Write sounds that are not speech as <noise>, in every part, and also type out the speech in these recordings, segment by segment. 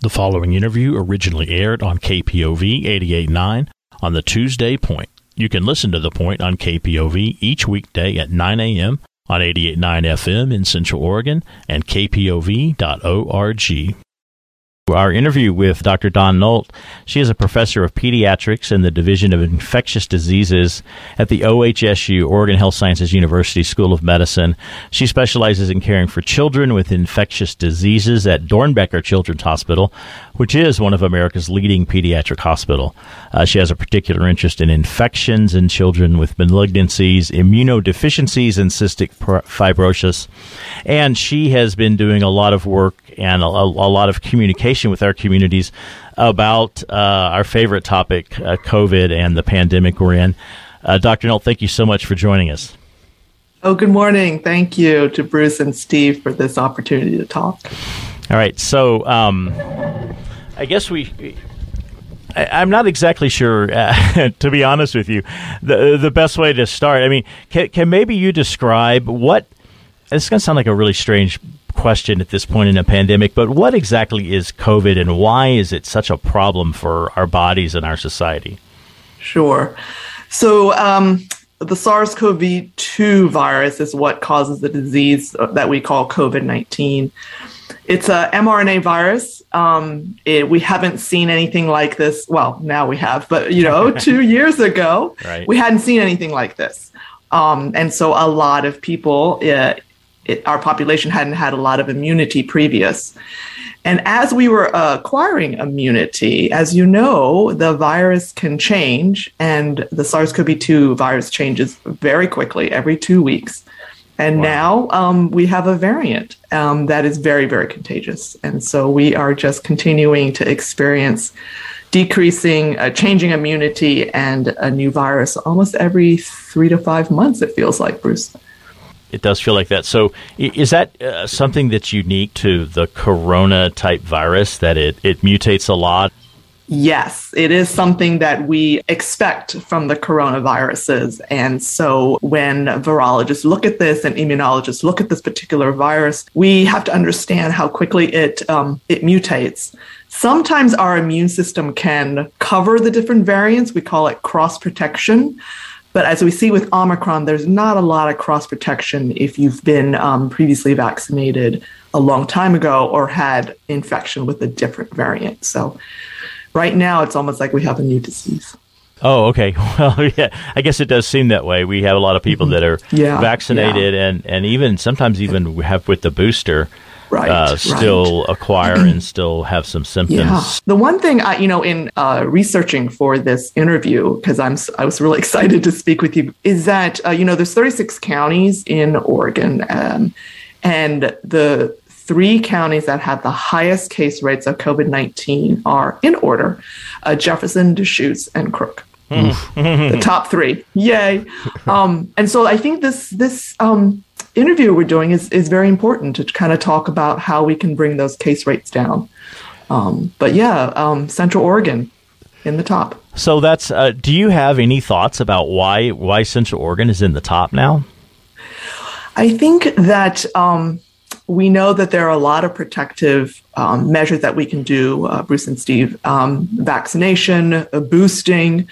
The following interview originally aired on KPOV 88.9 on the Tuesday Point. You can listen to The Point on KPOV each weekday at 9 a.m. on 88.9 FM in Central Oregon and kpov.org. Our interview with Dr. Dawn Nolt. She is a professor of pediatrics in the Division of Infectious Diseases at the OHSU, Oregon Health Sciences University School of Medicine. She specializes in caring for children with infectious diseases at Doernbecher Children's Hospital, which is one of America's leading pediatric hospital. Uh, she has a particular interest in infections in children with malignancies, immunodeficiencies, and cystic fibrosis. And she has been doing a lot of work and a, a lot of communication with our communities about uh, our favorite topic, uh, COVID and the pandemic we're in. Uh, Dr. Nolt, thank you so much for joining us. Oh, good morning. Thank you to Bruce and Steve for this opportunity to talk. All right. So, um, I guess we. I, am not exactly sure, uh, <laughs> to be honest with you, the the best way to start. I mean, can, can maybe you describe what? It's going to sound like a really strange question at this point in a pandemic, but what exactly is COVID and why is it such a problem for our bodies and our society? Sure. So, um, the SARS CoV 2 virus is what causes the disease that we call COVID 19. It's a mRNA virus. Um, it, we haven't seen anything like this. Well, now we have, but you know, <laughs> two years ago, right. we hadn't seen anything like this. Um, and so a lot of people uh, it, our population hadn't had a lot of immunity previous. And as we were uh, acquiring immunity, as you know, the virus can change, and the SARS CoV 2 virus changes very quickly every two weeks. And wow. now um, we have a variant um, that is very, very contagious. And so we are just continuing to experience decreasing, uh, changing immunity and a new virus almost every three to five months, it feels like, Bruce it does feel like that. So, is that uh, something that's unique to the corona type virus that it, it mutates a lot? Yes, it is something that we expect from the coronaviruses. And so when virologists look at this and immunologists look at this particular virus, we have to understand how quickly it, um, it mutates. Sometimes our immune system can cover the different variants. We call it cross protection. But as we see with Omicron, there's not a lot of cross protection if you've been um, previously vaccinated a long time ago or had infection with a different variant. So right now, it's almost like we have a new disease. Oh, okay. <laughs> Well, yeah, I guess it does seem that way. We have a lot of people mm-hmm. that are yeah, vaccinated, yeah. and and even sometimes even have with the booster right, uh, still right. acquire and still have some symptoms. Yeah. The one thing I, you know, in uh, researching for this interview, because I'm I was really <laughs> excited to speak with you, is that uh, you know there's 36 counties in Oregon, um, and the three counties that have the highest case rates of COVID 19 are in order: uh, Jefferson, Deschutes, and Crook. Hmm. the top three, yay! <laughs> Um, and so I think this this um, interview we're doing is, is very important to kind of talk about how we can bring those case rates down. Um, but yeah, um, Central Oregon in the top. So that's. Uh, do you have any thoughts about why why Central Oregon is in the top now? I think that um, we know that there are a lot of protective um, measures that we can do, uh, Bruce and Steve. Um, vaccination, uh, boosting,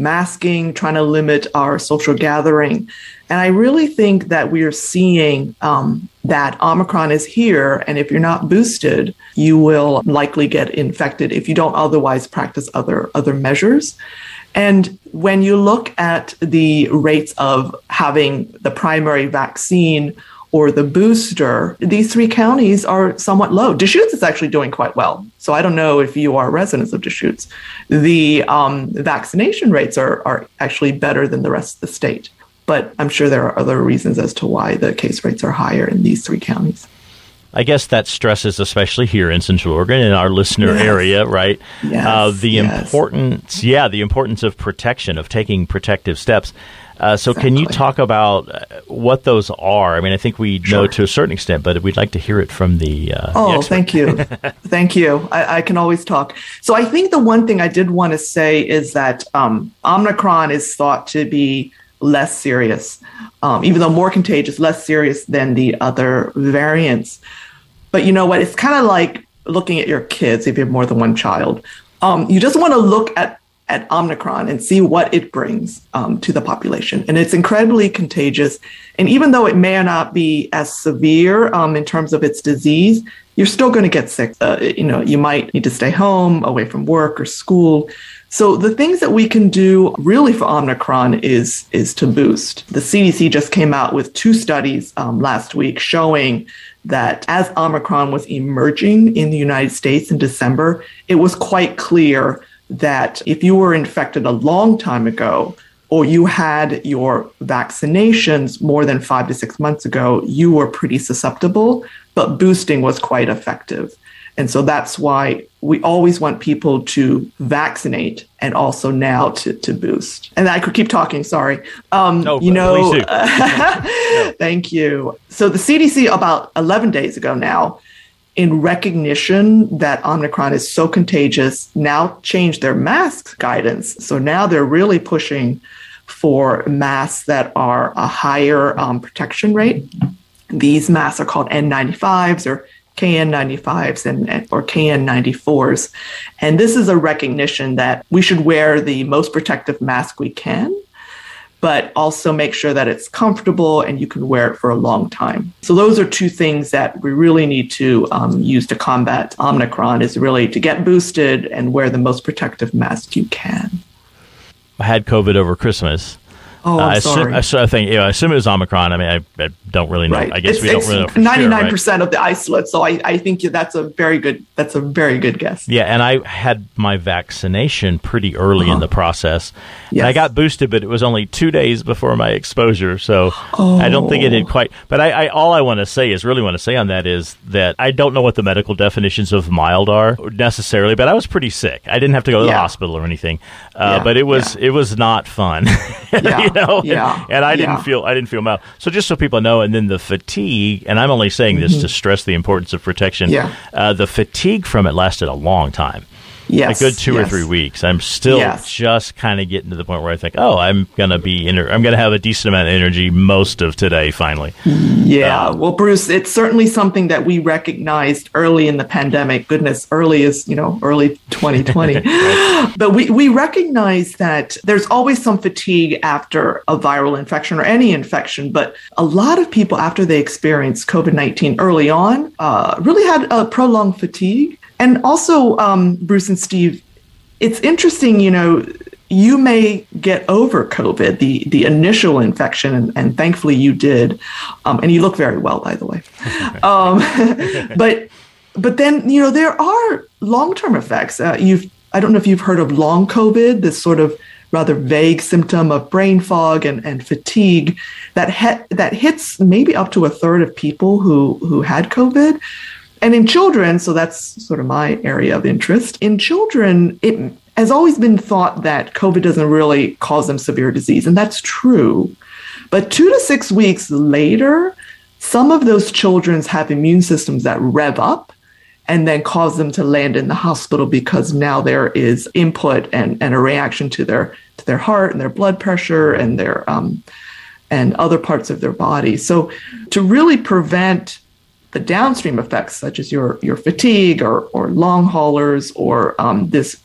masking, trying to limit our social gathering. And I really think that we are seeing um, that Omicron is here. And if you're not boosted, you will likely get infected if you don't otherwise practice other, other measures. And when you look at the rates of having the primary vaccine or the booster, these three counties are somewhat low. Deschutes is actually doing quite well. So I don't know if you are residents of Deschutes. The um, vaccination rates are, are actually better than the rest of the state. But I'm sure there are other reasons as to why the case rates are higher in these three counties. I guess that stresses, especially here in Central Oregon, in our listener yes. area, right? Yes, uh, the yes. importance, yeah, the importance of protection, of taking protective steps. Uh, so, exactly. can you talk about uh, what those are? I mean, I think we sure. know to a certain extent, but we'd like to hear it from the. Uh, oh, the thank you, <laughs> thank you. I, I, can always talk. So, I think the one thing I did want to say is that um, Omicron is thought to be less serious, um, even though more contagious, less serious than the other variants. But you know what? It's kind of like looking at your kids, if you have more than one child, um, you just want to look at at Omicron and see what it brings um, to the population. And it's incredibly contagious. And even though it may not be as severe um, in terms of its disease, you're still going to get sick. Uh, you know, you might need to stay home, away from work or school. So the things that we can do really for Omicron is is to boost. The CDC just came out with two studies um, last week showing that as Omicron was emerging in the United States in December, it was quite clear that if you were infected a long time ago, or you had your vaccinations more than five to six months ago, you were pretty susceptible, but boosting was quite effective. And so that's why we always want people to vaccinate and also now to, to boost. And I could keep talking, sorry. Um, no, you know, <laughs> thank you. So the CDC about 11 days ago now in recognition that Omicron is so contagious, now changed their mask guidance. So now they're really pushing for masks that are a higher um, protection rate. These masks are called N95s or KN95s and, or KN94s. And this is a recognition that we should wear the most protective mask we can but also make sure that it's comfortable and you can wear it for a long time. So those are two things that we really need to um, use to combat Omicron is really to get boosted and wear the most protective mask you can. I had COVID over Christmas. Oh, I'm uh, I sorry. Assume, I, think, you know, I assume it was Omicron. I mean, I, I don't really know. Right. I guess it's, we don't really know. Ninety nine percent of the isolate. So I, I think that's a very good. That's a very good guess. Yeah, and I had my vaccination pretty early uh-huh. in the process. Yes. I got boosted, but it was only two days before my exposure. So oh. I don't think it did oh. quite. But I, I all I want to say is really want to say on that is that I don't know what the medical definitions of mild are necessarily, but I was pretty sick. I didn't have to go to yeah. the hospital or anything. Uh, yeah. But it was yeah. it was not fun. <laughs> yeah. <laughs> you know, yeah. And, and I didn't feel I didn't feel mal. So just so people know, and then the fatigue, and I'm only saying this mm-hmm. to stress the importance of protection. Yeah. Uh, the fatigue from it lasted a long time yes, a good two yes. or three weeks. I'm still yes. just kind of getting to the point where I think, oh, I'm gonna be inter- I'm gonna have a decent amount of energy most of today. Finally, yeah. Um, well, Bruce, it's certainly something that we recognized early in the pandemic. Goodness, early is you know early 2020, <laughs> right. but we we recognize that there's always some fatigue after a viral infection or any infection. But a lot of people after they experienced COVID 19 early on uh, really had a prolonged fatigue and also, um, Bruce and Steve, it's interesting, you know, you may get over COVID, the the initial infection, and, and thankfully you did, um, and you look very well, by the way. <laughs> um, <laughs> but but then you know there are long term effects. Uh, you've I don't know if you've heard of long COVID, this sort of rather vague symptom of brain fog and, and fatigue that he- that hits maybe up to a third of people who who had COVID. And in children, so that's sort of my area of interest. In children, it has always been thought that COVID doesn't really cause them severe disease, and that's true. But two to six weeks later, some of those children have immune systems that rev up and then cause them to land in the hospital because now there is input and, and a reaction to their to their heart and their blood pressure and their um, and other parts of their body. So to really prevent the downstream effects, such as your your fatigue or or long haulers or um, this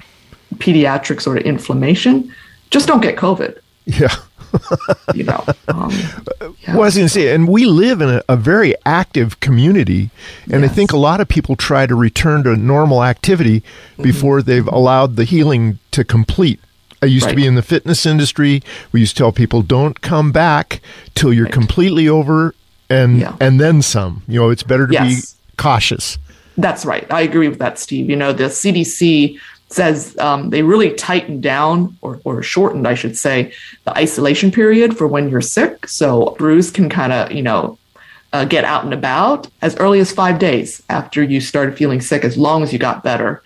pediatric sort of inflammation, just don't get COVID. Yeah. <laughs> you know. Um, yeah. Well, I was going to say, and we live in a, a very active community, and yes. I think a lot of people try to return to normal activity mm-hmm. before they've allowed the healing to complete. I used right. to be in the fitness industry. We used to tell people, don't come back till you're right. completely over and yeah. and then some. You know, it's better to yes. be cautious. That's right. I agree with that, Steve. You know, the CDC says um, they really tightened down or, or shortened, I should say, the isolation period for when you're sick. So Bruce can kind of, you know, uh, get out and about as early as five days after you started feeling sick, as long as you got better.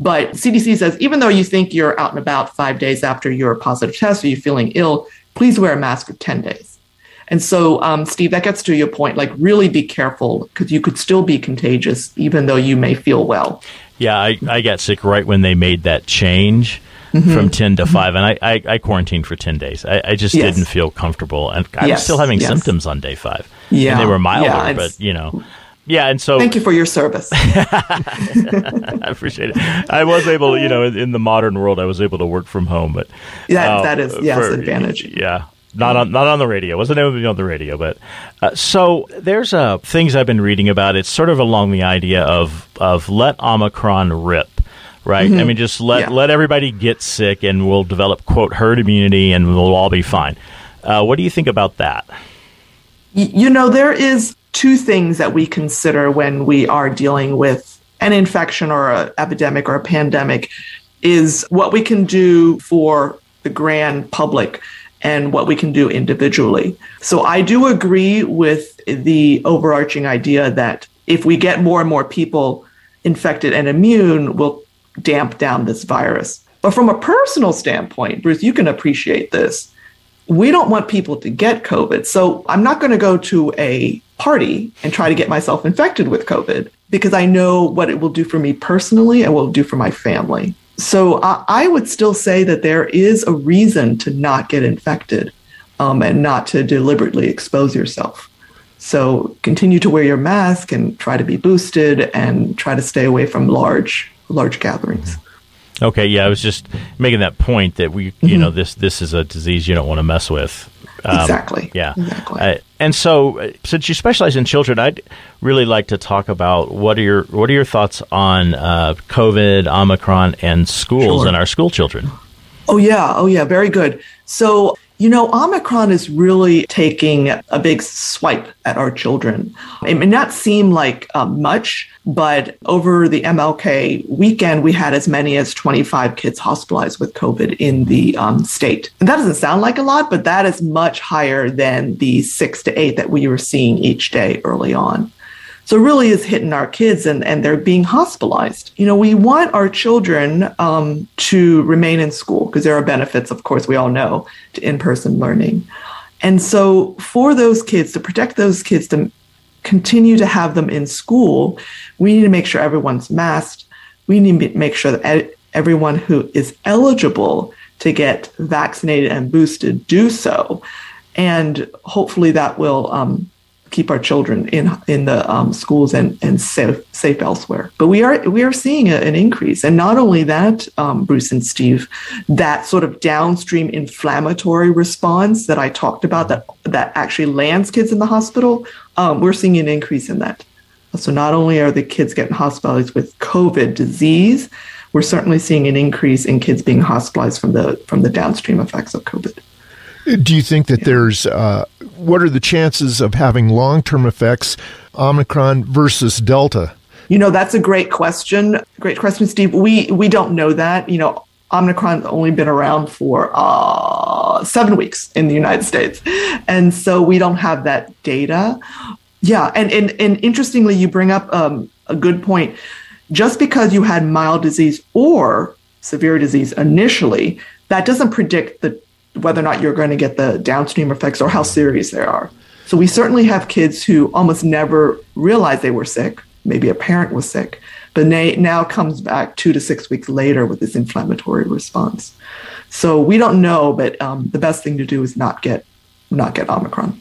But CDC says even though you think you're out and about five days after your positive test or you're feeling ill, please wear a mask for 10 days. And so, um, Steve, that gets to your point. Like, really be careful because you could still be contagious even though you may feel well. Yeah, I, I got sick right when they made that change. Mm-hmm. From 10 to 5, and I, I, I, quarantined for 10 days. I, I just yes. didn't feel comfortable, and I yes. was still having yes. symptoms on day five. Yeah. And they were milder, yeah, but, you know. yeah, and so thank you for your service. <laughs> I appreciate it. I was able, you know, in the modern world, I was able to work from home, but that uh, that is yes, for, advantage. Yeah, not on not on the radio. Wasn't able to be on the radio, but uh, so there's uh, things I've been reading about. It's sort of along the idea of of let Omicron rip. Right. Mm-hmm. I mean, just let yeah. let everybody get sick, and we'll develop quote herd immunity, and we'll all be fine. Uh, what do you think about that? You know, there is two things that we consider when we are dealing with an infection or an epidemic or a pandemic is what we can do for the grand public and what we can do individually. So I do agree with the overarching idea that if we get more and more people infected and immune, we'll damp down this virus. But from a personal standpoint, Bruce, you can appreciate this. We don't want people to get COVID. So I'm not going to go to a party and try to get myself infected with COVID because I know what it will do for me personally and will do for my family. So I, I would still say that there is a reason to not get infected um, and not to deliberately expose yourself. So continue to wear your mask and try to be boosted and try to stay away from large large gatherings. Okay, yeah, I was just making that point that we, you mm-hmm. know, this this is a disease you don't want to mess with. Um, exactly. Yeah. Exactly. Uh, and so, uh, since you specialize in children, I'd really like to talk about what are your what are your thoughts on uh, COVID, Omicron, and schools sure. and our school children. Oh yeah, oh yeah, very good. So you know, Omicron is really taking a big swipe at our children. It may not seem like uh, much, but over the MLK weekend, we had as many as 25 kids hospitalized with COVID in the um, state. And that doesn't sound like a lot, but that is much higher than the six to eight that we were seeing each day early on. So really is hitting our kids and, and they're being hospitalized. You know, we want our children um, to remain in school because there are benefits, of course, we all know, to in-person learning. And so for those kids, to protect those kids, to continue to have them in school, we need to make sure everyone's masked. We need to make sure that everyone who is eligible to get vaccinated and boosted do so. And hopefully that will um, keep our children in in the um, schools and and safe safe elsewhere. But we are we are seeing a, an increase, and not only that, um, Bruce and Steve, that sort of downstream inflammatory response that I talked about that that actually lands kids in the hospital. Um, we're seeing an increase in that. So not only are the kids getting hospitalized with COVID disease, we're certainly seeing an increase in kids being hospitalized from the from the downstream effects of COVID. Do you think that yeah. there's uh, what are the chances of having long term effects, Omicron versus Delta? You know, that's a great question. Great question, Steve. We we don't know that. You know, Omicron's only been around for uh, seven weeks in the United States, and so we don't have that data. Yeah, and and and interestingly, you bring up um, a good point. Just because you had mild disease or severe disease initially, that doesn't predict the whether or not you're going to get the downstream effects or how serious they are. So we certainly have kids who almost never realized they were sick. Maybe a parent was sick, but they now comes back two to six weeks later with this inflammatory response. So we don't know, but um, the best thing to do is not get not get Omicron.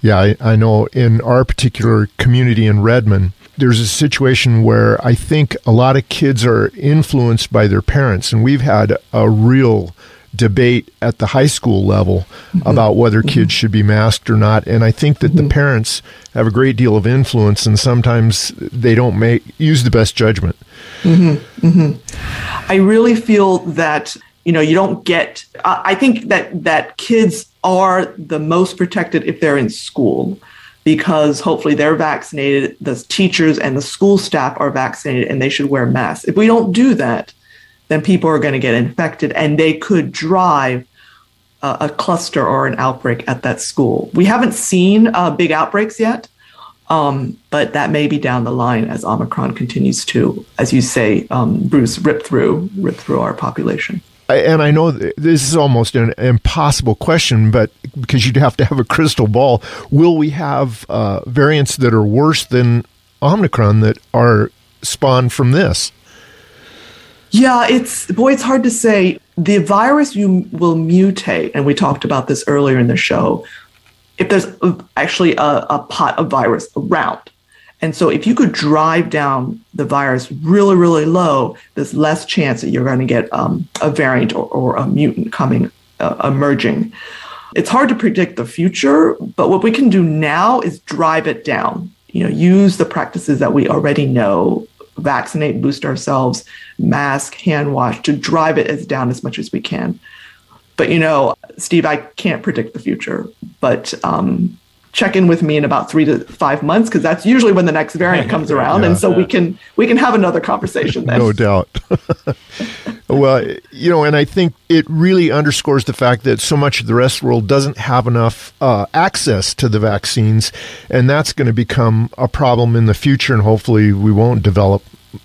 Yeah, I, I know in our particular community in Redmond, there's a situation where I think a lot of kids are influenced by their parents, and we've had a real debate at the high school level mm-hmm. about whether mm-hmm. kids should be masked or not. And I think that mm-hmm. the parents have a great deal of influence, and sometimes they don't make use the best judgment. Mm-hmm. Mm-hmm. I really feel that you know you don't get. I think that that kids are the most protected if they're in school because hopefully they're vaccinated, the teachers and the school staff are vaccinated, and they should wear masks. If we don't do that, then people are going to get infected and they could drive a, a cluster or an outbreak at that school. We haven't seen uh, big outbreaks yet, um, but that may be down the line as Omicron continues to, as you say, um, Bruce, rip through, rip through our population. And I know this is almost an impossible question, but because you'd have to have a crystal ball, will we have uh, variants that are worse than Omicron that are spawned from this? Yeah, it's boy, it's hard to say. The virus you will mutate, and we talked about this earlier in the show. If there's actually a, a pot of virus around, And so if you could drive down the virus really, really low, there's less chance that you're going to get um, a variant or, or, a mutant coming, uh, emerging. It's hard to predict the future, but what we can do now is drive it down. You know, use the practices that we already know, vaccinate, boost ourselves, mask, hand wash to drive it as down as much as we can. But you know, Steve, I can't predict the future, but um, check in with me in about three to five months because that's usually when the next variant comes <laughs> around, yeah, and so yeah. we can we can have another conversation <laughs> then. No doubt. <laughs> well, you know, and I think it really underscores the fact that so much of the rest of the world doesn't have enough uh, access to the vaccines, and that's going to become a problem in the future, and hopefully we won't develop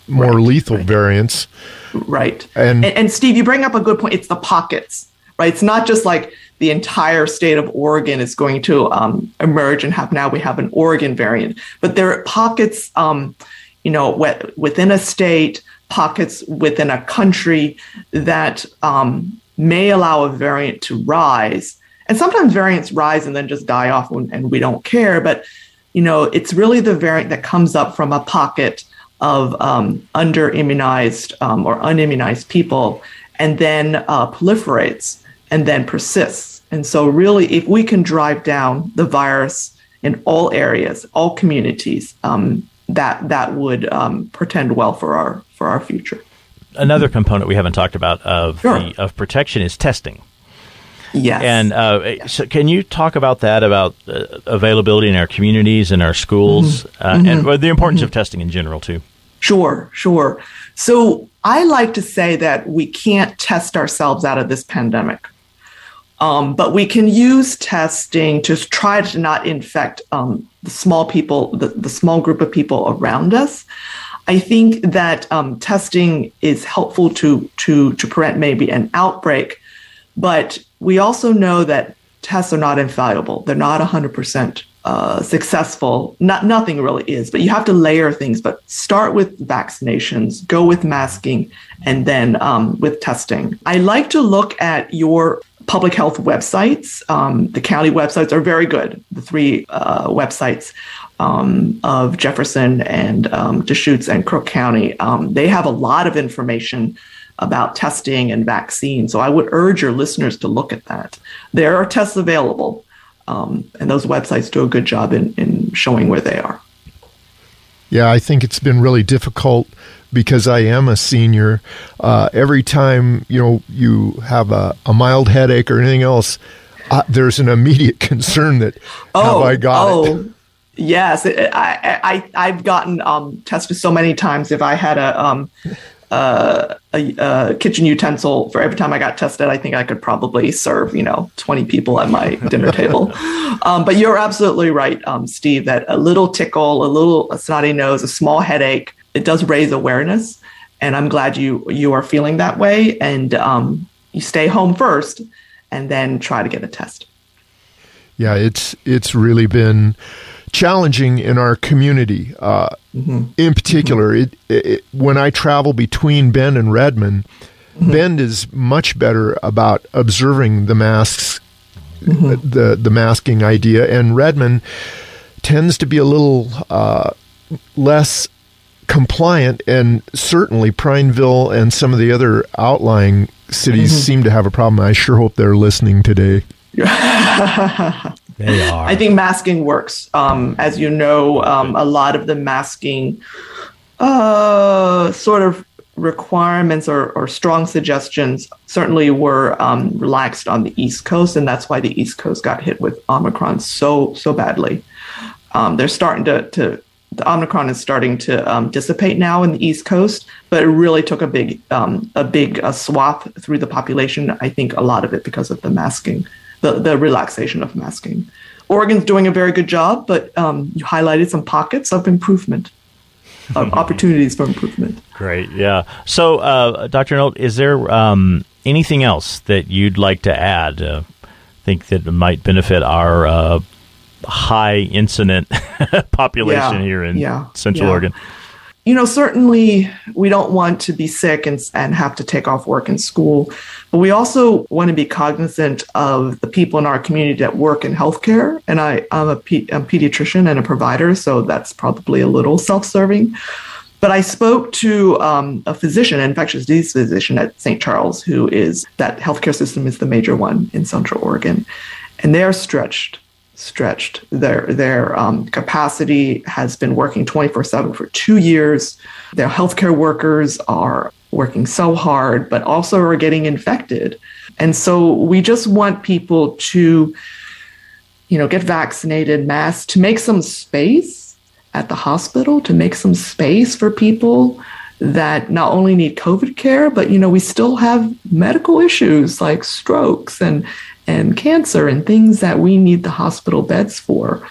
more right, lethal right. variants. Right. And, and and Steve, you bring up a good point. It's the pockets, right? It's not just like the entire state of Oregon is going to um, emerge and have now we have an Oregon variant. But there are pockets, um, you know, within a state, pockets within a country that um, may allow a variant to rise. And sometimes variants rise and then just die off and we don't care. But, you know, it's really the variant that comes up from a pocket of um, under immunized um, or unimmunized people and then uh, proliferates and then persists. And so, really, if we can drive down the virus in all areas, all communities, um, that that would um, portend well for our for our future. Another component we haven't talked about of sure. the, of protection is testing. Yes. And uh, so, can you talk about that about uh, availability in our communities and our schools, mm-hmm. Uh, mm-hmm. and the importance mm-hmm. of testing in general too? Sure, sure. So I like to say that we can't test ourselves out of this pandemic. Um, but we can use testing to try to not infect um, the small people, the, the, small group of people around us. I think that um, testing is helpful to, to, to prevent maybe an outbreak, but we also know that tests are not infallible. They're not 100% uh, successful. Not nothing really is, but you have to layer things. But start with vaccinations, go with masking, and then um, with testing. I like to look at your public health websites. Um, the county websites are very good. The three uh, websites um, of Jefferson and um, Deschutes and Crook County, um, they have a lot of information about testing and vaccines. So I would urge your listeners to look at that. There are tests available. Um, and those websites do a good job in, in showing where they are. Yeah, I think it's been really difficult because I am a senior. Uh, every time you know you have a, a mild headache or anything else, uh, there's an immediate <laughs> concern that oh, have I got oh. it? Yes, I, I I've gotten um, tested so many times. If I had a um, uh, a, a, kitchen utensil for every time I got tested, I think I could probably serve, you know, 20 people at my <laughs> dinner table. Um, but you're absolutely right, um, Steve, that a little tickle, a little a snotty nose, a small headache, it does raise awareness. And I'm glad you you are feeling that way. And um, you stay home first and then try to get a test. Yeah, it's it's really been challenging in our community. Uh, mm-hmm. In particular, mm-hmm. it, it, when I travel between Bend and Redmond, mm-hmm. Bend is much better about observing the masks, mm-hmm. the the masking idea, and Redmond tends to be a little uh, less compliant, and certainly Prineville and some of the other outlying cities mm-hmm. seem to have a problem. I sure hope they're listening today. <laughs> They are. I think masking works. Um, as you know, um, a lot of the masking uh, sort of requirements or, or strong suggestions certainly were um, relaxed on the East Coast, and that's why the East Coast got hit with Omicron so so badly. Um, they're starting to, to the Omicron is starting to um, dissipate now in the East Coast, but it really took a big um, a big uh, swath through the population. I think a lot of it because of the masking the, the relaxation of masking. Oregon's doing a very good job, but um, you highlighted some pockets of improvement, of <laughs> opportunities for improvement. Great, yeah. So, uh, Dr. Nolt, is there um, anything else that you'd like to add? Uh, think that might benefit our uh, high incident <laughs> population yeah, here in yeah, Central yeah. Oregon? you know, certainly we don't want to be sick and, and have to take off work and school, but we also want to be cognizant of the people in our community that work in healthcare. And I, I'm a, pe- a pediatrician and a provider, so that's probably a little self serving. But I spoke to um, a physician, an infectious disease physician at St. Charles, who is that healthcare system is the major one in Central Oregon, and they are stretched stretched. Their their um, capacity has been working 24/7 for two years. Their healthcare workers are working so hard, but also are getting infected. And so we just want people to, you know, get vaccinated, masked, to make some space at the hospital, to make some space for people that not only need COVID care, but you know, we still have medical issues like strokes and and cancer and things that we need the hospital beds for.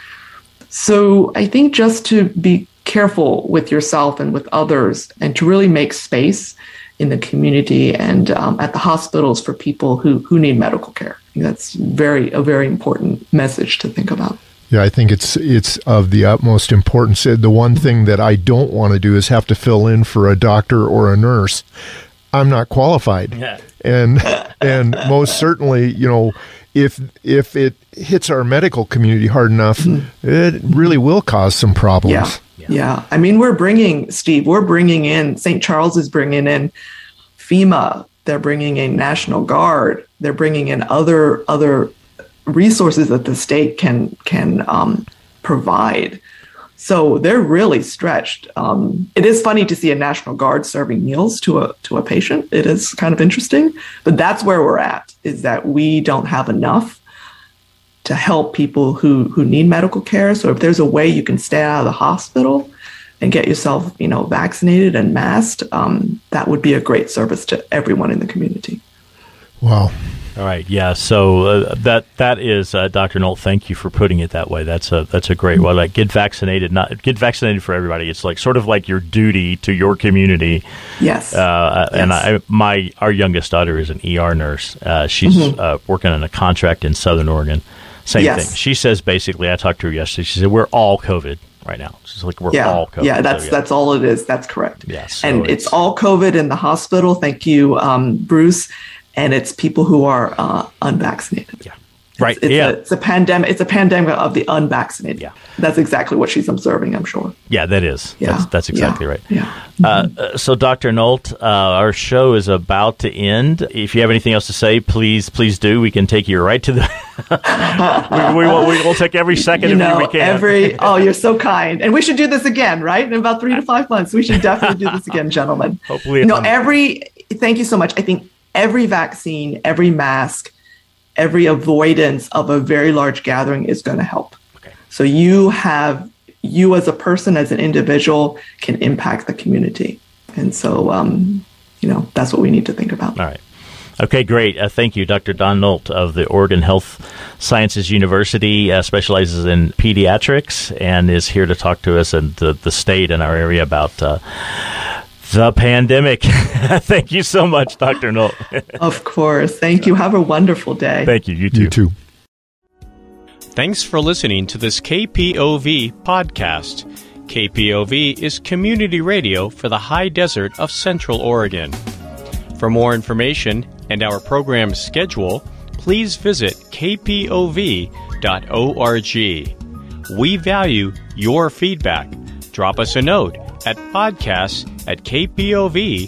So I think just to be careful with yourself and with others and to really make space in the community and um, at the hospitals for people who, who need medical care. That's very a very important message to think about. Yeah, I think it's it's of the utmost importance. The one thing that I don't want to do is have to fill in for a doctor or a nurse. I'm not qualified. Yeah and <laughs> and most certainly, you know, if if it hits our medical community hard enough, mm-hmm. it really will cause some problems. Yeah. yeah. yeah, I mean, we're bringing Steve. We're bringing in St. Charles is bringing in FEMA. They're bringing in National Guard. They're bringing in other other resources that the state can can um, provide so they're really stretched. Um, it is funny to see a National Guard serving meals to a to a patient. It is kind of interesting, but that's where we're at. Is that we don't have enough to help people who who need medical care. So if there's a way you can stay out of the hospital and get yourself, you know, vaccinated and masked, um, that would be a great service to everyone in the community. Wow. All right. Yeah. So uh, that that is uh, Dr. Nolt. Thank you for putting it that way. That's a that's a great one. Like get vaccinated, not get vaccinated for everybody. It's like sort of like your duty to your community. Yes. Uh, yes. And I, my our youngest daughter is an ER nurse. Uh, she's mm-hmm. Uh, working on a contract in Southern Oregon. Same yes. thing. She says basically. I talked to her yesterday. She said we're all COVID right now. It's like we're yeah, all COVID. Yeah, that's so, yeah. that's all it is. That's correct. Yes, so and it's, it's, all COVID in the hospital. Thank you, um, Bruce and it's people who are uh, unvaccinated. Yeah. Right. It's, yeah. A, it's a pandemic. It's a pandemic of the unvaccinated. Yeah. That's exactly what she's observing. I'm sure. Yeah, that is. Yeah. That's, that's exactly yeah. right. Yeah. Uh, mm-hmm. Uh, so, Dr. Nolt, uh, our show is about to end. If you have anything else to say, please, please do. We can take you right to the. <laughs> we, we, will, we will take every second you know, we can. Every. <laughs> Oh, you're so kind. And we should do this again, right? In about three to five months, we should definitely do this again, gentlemen. Hopefully, know, every. Thank you so much. I think every vaccine, every mask, every avoidance of a very large gathering is going to help. Okay. So you have you as a person, as an individual, can impact the community, and so um, you know that's what we need to think about. All right. Okay, great. Uh, thank you, Dr. Dawn Nolt of the Oregon Health Sciences University, uh, specializes in pediatrics and is here to talk to us and the, the state and our area about uh, the pandemic. <laughs> Thank you so much, Dr. Nolt. <laughs> of course. Thank you. Have a wonderful day. Thank you. You too. You too. Thanks for listening to this KPOV podcast. KPOV is community radio for the high desert of Central Oregon. For more information and our program schedule, please visit kpov.org. We value your feedback. Drop us a note at podcasts at kpov.org.